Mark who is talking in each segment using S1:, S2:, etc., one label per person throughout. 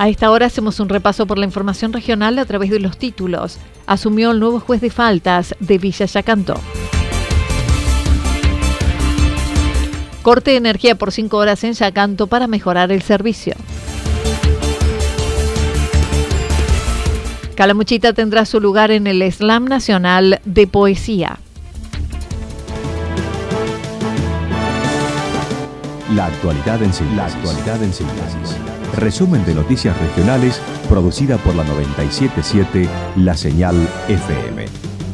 S1: A esta hora hacemos un repaso por la información regional a través de los títulos. Asumió el nuevo juez de faltas de Villa Yacanto. Corte de energía por cinco horas en Yacanto para mejorar el servicio. Calamuchita tendrá su lugar en el Slam Nacional de Poesía.
S2: La actualidad en síntesis. La actualidad en síntesis. Resumen de noticias regionales producida por la 977 La Señal FM.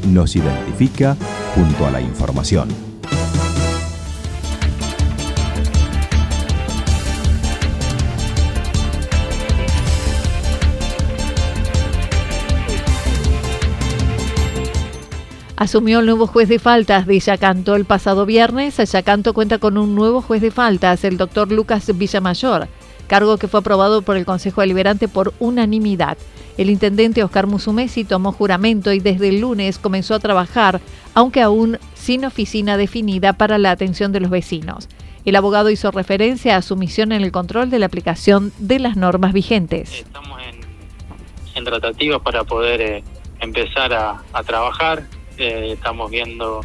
S2: Nos identifica junto a la información.
S1: Asumió el nuevo juez de faltas de Yacanto el pasado viernes. Yacanto cuenta con un nuevo juez de faltas, el doctor Lucas Villamayor, cargo que fue aprobado por el Consejo Deliberante por unanimidad. El intendente Oscar Musumesi tomó juramento y desde el lunes comenzó a trabajar, aunque aún sin oficina definida para la atención de los vecinos. El abogado hizo referencia a su misión en el control de la aplicación de las normas vigentes.
S3: Estamos en, tratativas para poder eh, empezar a, trabajar eh, estamos viendo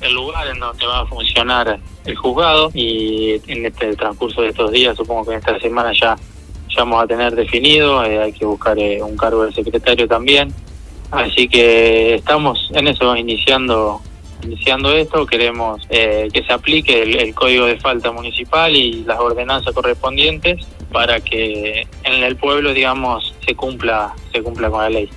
S3: el lugar en donde va a funcionar el juzgado y en este transcurso de estos días, supongo que en esta semana ya, ya vamos a tener definido, eh, hay que buscar eh, un cargo del secretario también. Así que estamos en eso, iniciando iniciando esto, queremos que se aplique el, el, código de falta municipal y las ordenanzas correspondientes para que en el pueblo, digamos, se cumpla se cumpla con la ley.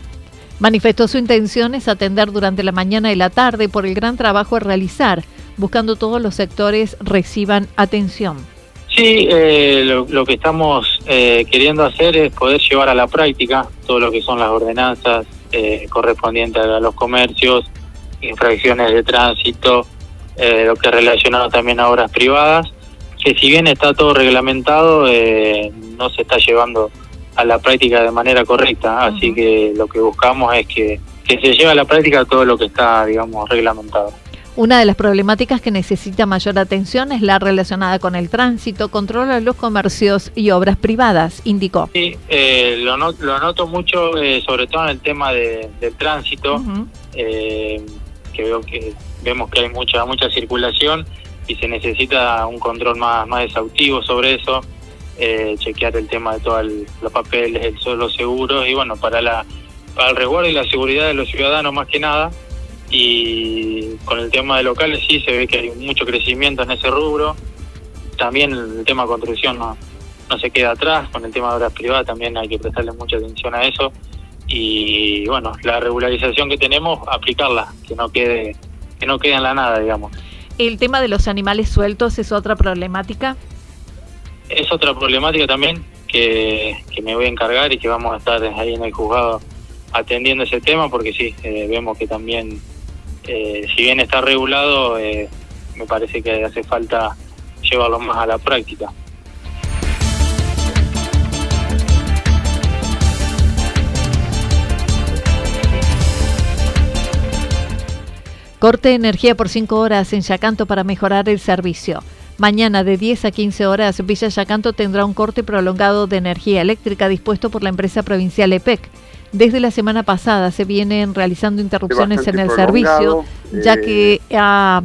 S1: Manifestó su intención es atender durante la mañana y la tarde por el gran trabajo a realizar, buscando todos los sectores reciban atención.
S3: Sí, eh, lo, que estamos eh, queriendo hacer es poder llevar a la práctica todo lo que son las ordenanzas eh, correspondientes a los comercios, infracciones de tránsito, lo que relacionado también a obras privadas, que si bien está todo reglamentado, no se está llevando a la práctica de manera correcta. Así que lo que buscamos es que, que se lleve a la práctica todo lo que está, digamos, reglamentado.
S1: Una de las problemáticas que necesita mayor atención es la relacionada con el tránsito, control de los comercios y obras privadas, indicó.
S3: Sí, eh, lo, lo, noto mucho, eh, sobre todo en el tema de, del tránsito, eh, que veo que vemos que hay mucha mucha circulación y se necesita un control más, más exhaustivo sobre eso eh, chequear el tema de todos los papeles, el, los seguros y bueno, para, la, para el resguardo y la seguridad de los ciudadanos más que nada. Y con el tema de locales sí se ve que hay mucho crecimiento en ese rubro. También el tema de construcción no, no se queda atrás, con el tema de obras privadas también hay que prestarle mucha atención a eso. Y bueno, la regularización que tenemos, aplicarla, que no quede, que no quede en la nada, digamos.
S1: ¿El tema de los animales sueltos es otra problemática?
S3: Es otra problemática también que, me voy a encargar y que vamos a estar ahí en el juzgado atendiendo ese tema porque sí, eh, vemos que también, eh, si bien está regulado, eh, me parece que hace falta llevarlo más a la práctica.
S1: Corte de energía por cinco horas en Yacanto para mejorar el servicio. Mañana de 10 a 15 horas, Villa Yacanto tendrá un corte prolongado de energía eléctrica dispuesto por la empresa provincial EPEC. Desde la semana pasada se vienen realizando interrupciones en el servicio, ya que ha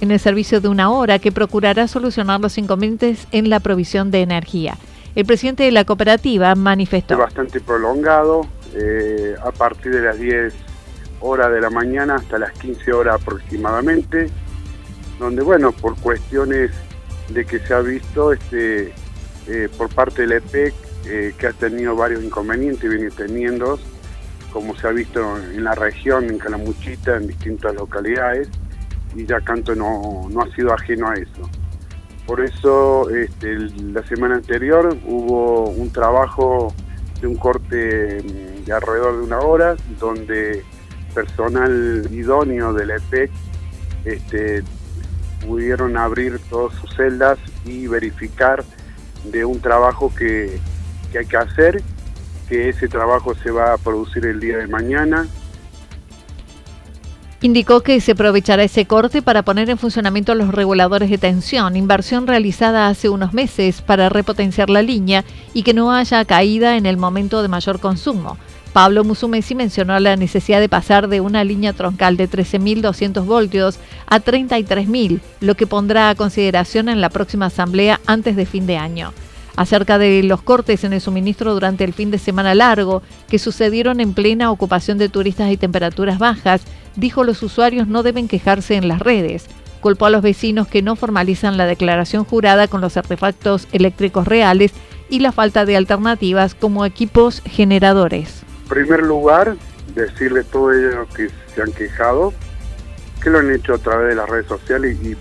S1: en el servicio de una hora que procurará solucionar los inconvenientes en la provisión de energía. El presidente de la cooperativa manifestó.
S4: Bastante prolongado, eh, a partir de las 10 horas de la mañana hasta las 15 horas aproximadamente, donde, bueno, por cuestiones de que se ha visto este, eh, por parte del EPEC, eh, que ha tenido varios inconvenientes, viene teniendo, como se ha visto en la región, en Calamuchita, en distintas localidades, y ya Canto no, no ha sido ajeno a eso. Por eso este, la semana anterior hubo un trabajo de un corte mm, de alrededor de una hora, donde personal idóneo del EPEC este, pudieron abrir todas sus celdas y verificar de un trabajo que, que hay que hacer, que ese trabajo se va a producir el día de mañana,
S1: Indicó que se aprovechará ese corte para poner en funcionamiento los reguladores de tensión, inversión realizada hace unos meses para repotenciar la línea y que no haya caída en el momento de mayor consumo. Pablo Musumesi mencionó la necesidad de pasar de una línea troncal de 13.200 voltios a 33.000, lo que pondrá a consideración en la próxima asamblea antes de fin de año. Acerca de los cortes en el suministro durante el fin de semana largo, que sucedieron en plena ocupación de turistas y temperaturas bajas, dijo los usuarios no deben quejarse en las redes. Culpó a los vecinos que no formalizan la declaración jurada con los artefactos eléctricos reales y la falta de alternativas como equipos generadores
S4: primer lugar, decirle a todos ellos que se han quejado, que lo han hecho a través de las redes sociales y,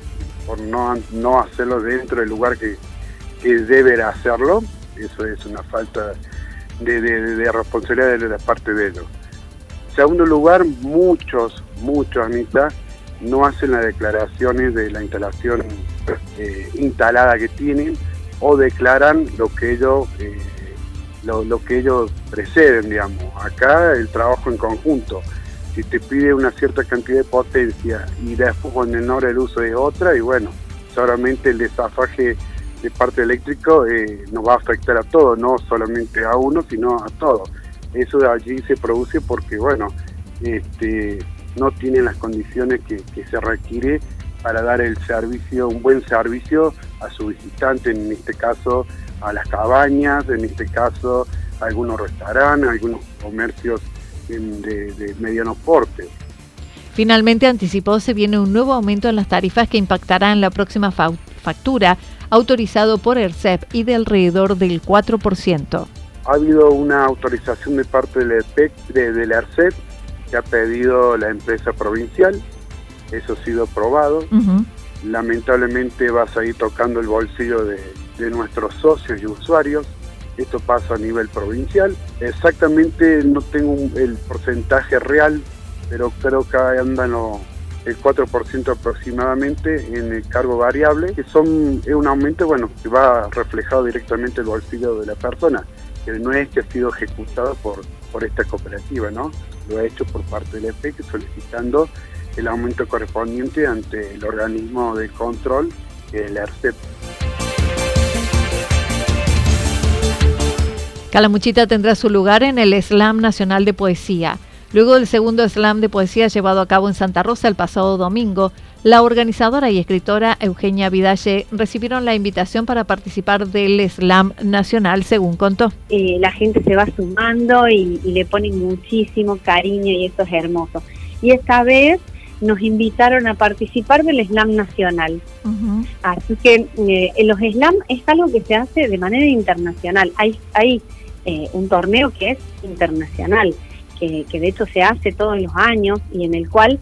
S4: por no, no hacerlo dentro del lugar que, que hacerlo. Eso es una falta de, responsabilidad de la parte de ellos. Segundo lugar, muchos, muchos, Anita, no hacen las declaraciones de la instalación eh, instalada que tienen o declaran lo que ellos eh, lo, que ellos preceden, digamos. Acá el trabajo en conjunto. Si te pide una cierta cantidad de potencia y después con menor el uso de otra, y bueno, seguramente el desafaje de parte eléctrico eh, nos va a afectar a todos, no solamente a uno, sino a todos. Eso allí se produce porque, bueno, este, no tienen las condiciones que se requiere para dar el servicio, un buen servicio a su visitante, en este caso a las cabañas, en este caso algunos restaurantes, algunos comercios de, mediano porte.
S1: Finalmente anticipó se viene un nuevo aumento en las tarifas que impactará en la próxima factura, autorizado por ERCEP y de alrededor del 4%.
S4: Ha habido una autorización de parte del ERCEP, de, ERCEP que ha pedido la empresa provincial, eso ha sido aprobado. Lamentablemente va a seguir tocando el bolsillo de, de nuestros socios y usuarios. Esto pasa a nivel provincial. Exactamente no tengo el porcentaje real, pero creo que andan el 4% aproximadamente en el cargo variable, que son es un aumento bueno que va reflejado directamente el bolsillo de la persona, que no es que ha sido ejecutado por, por esta cooperativa, ¿no? Lo ha hecho por parte del EPEC solicitando el aumento correspondiente ante el organismo de control, el ERCEP.
S1: Calamuchita tendrá su lugar en el Slam Nacional de Poesía. Luego del segundo slam de poesía llevado a cabo en Santa Rosa el pasado domingo, la organizadora y escritora Eugenia Vidalle recibieron la invitación para participar del slam nacional, según contó.
S5: Eh, la gente se va sumando y, le pone muchísimo cariño y eso es hermoso. Y esta vez nos invitaron a participar del slam nacional. Así que eh, en los slam es algo que se hace de manera internacional. Hay, hay eh, un torneo que es internacional, que, de hecho se hace todos los años y en el cual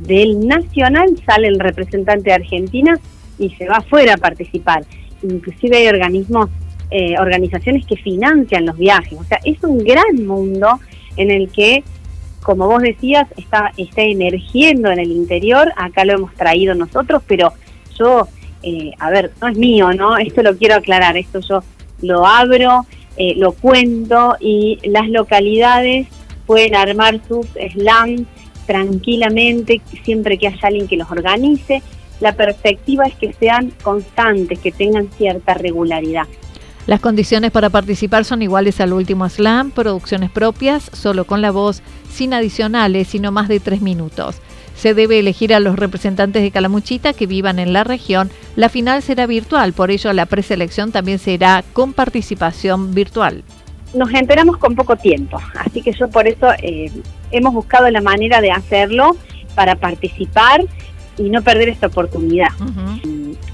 S5: del nacional sale el representante de Argentina y se va afuera a participar. Inclusive hay organismos, eh, organizaciones que financian los viajes. O sea, es un gran mundo en el que, como vos decías, está, está emergiendo en el interior. Acá lo hemos traído nosotros, pero yo, eh, a ver, no es mío, ¿no? Esto lo quiero aclarar, esto yo lo abro eh, lo cuento y las localidades pueden armar sus slams tranquilamente, siempre que haya alguien que los organice. La perspectiva es que sean constantes, que tengan cierta regularidad.
S1: Las condiciones para participar son iguales al último slam, producciones propias, solo con la voz, sin adicionales, sino más de tres minutos. Se debe elegir a los representantes de Calamuchita que vivan en la región. La final será virtual, por ello la preselección también será con participación virtual.
S5: Nos enteramos con poco tiempo, así que yo por eso eh, hemos buscado la manera de hacerlo para participar y no perder esta oportunidad.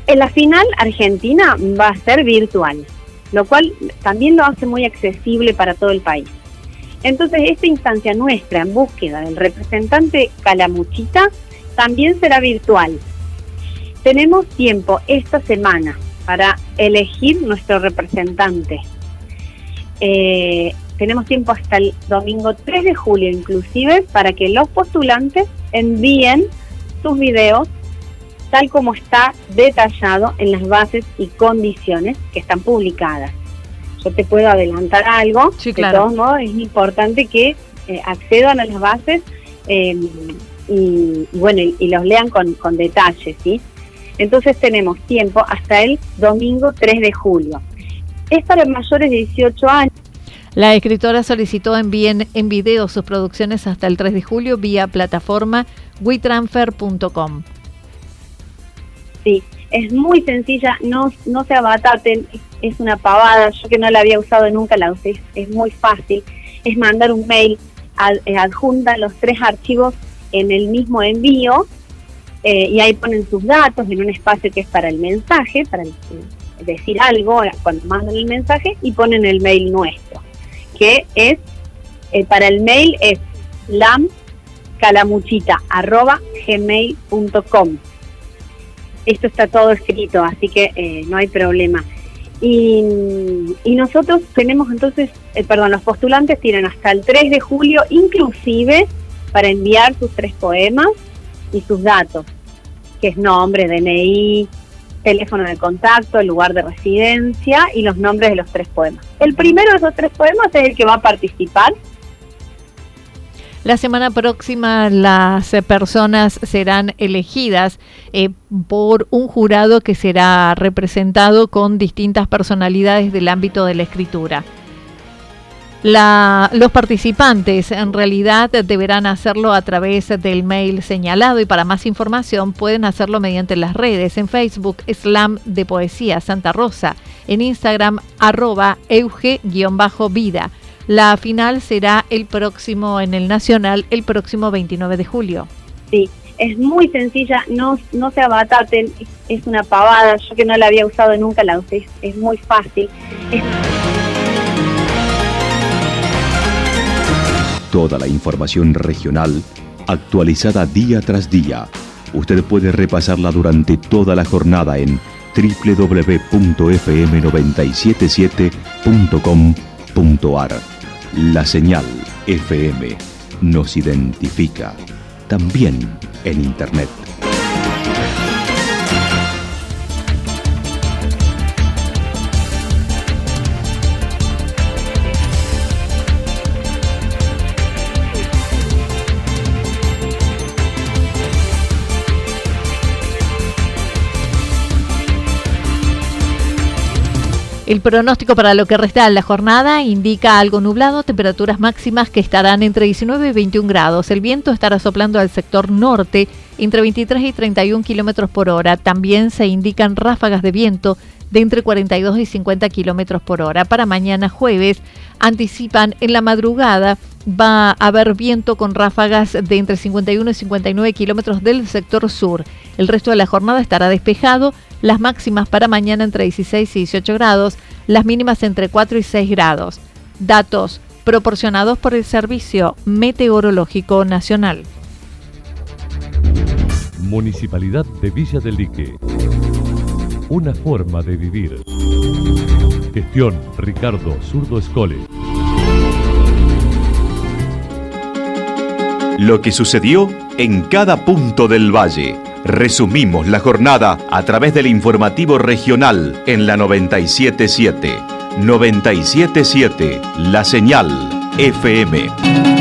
S5: En la final, Argentina va a ser virtual, lo cual también lo hace muy accesible para todo el país. Entonces, esta instancia nuestra en búsqueda del representante Calamuchita también será virtual. Tenemos tiempo esta semana para elegir nuestro representante. Eh, tenemos tiempo hasta el domingo 3 de julio inclusive para que los postulantes envíen sus videos tal como está detallado en las bases y condiciones que están publicadas. Yo te puedo adelantar algo,
S1: sí, claro. de todos
S5: modos es importante que eh, accedan a las bases em, y, bueno, y, los lean con, con detalle, ¿sí? Entonces tenemos tiempo hasta el domingo 3 de julio. Es para mayores de 18 años.
S1: La escritora solicitó envíen en video sus producciones hasta el 3 de julio vía plataforma WeTransfer.com.
S5: Sí, es muy sencilla, no, no se abataten, es una pavada, yo que no la había usado nunca la usé, es muy fácil, es mandar un mail, eh, adjunta los tres archivos en el mismo envío eh, y ahí ponen sus datos en un espacio que es para el mensaje, para decir algo cuando mandan el mensaje y ponen el mail nuestro, que es, eh, para el mail es lam calamuchita.gmail.com. Esto está todo escrito, así que eh, no hay problema. Y, nosotros tenemos entonces, eh, perdón, los postulantes tienen hasta el 3 de julio inclusive para enviar sus tres poemas y sus datos, que es nombre, DNI, teléfono de contacto, lugar de residencia y los nombres de los tres poemas. El primero de esos tres poemas es el que va a participar
S1: la semana próxima las personas serán elegidas eh, por un jurado que será representado con distintas personalidades del ámbito de la escritura. los participantes en realidad deberán hacerlo a través del mail señalado y para más información pueden hacerlo mediante las redes en Facebook Slam de Poesía Santa Rosa, en Instagram arroba euge-vida la final será el próximo en el Nacional, el próximo 29 de julio.
S5: Sí, es muy sencilla, no, no se abataten, es una pavada, yo que no la había usado nunca la usé, es muy fácil.
S2: Toda la información regional actualizada día tras día. Usted puede repasarla durante toda la jornada en www.fm977.com.ar. La señal FM nos identifica también en Internet.
S1: El pronóstico para lo que resta de la jornada indica algo nublado, temperaturas máximas que estarán entre 19 y 21 grados. El viento estará soplando al sector norte entre 23 y 31 kilómetros por hora. También se indican ráfagas de viento de entre 42 y 50 kilómetros por hora. Para mañana jueves anticipan en la madrugada va a haber viento con ráfagas de entre 51 y 59 kilómetros del sector sur. El resto de la jornada estará despejado las máximas para mañana entre 16 y 18 grados, las mínimas entre 4 y 6 grados. Datos proporcionados por el Servicio Meteorológico Nacional.
S6: Municipalidad de Villa del Lique. Una forma de vivir. Gestión Ricardo Zurdo Escole.
S2: Lo que sucedió en cada punto del valle. Resumimos la jornada a través del informativo regional en la 977. 977 La Señal FM.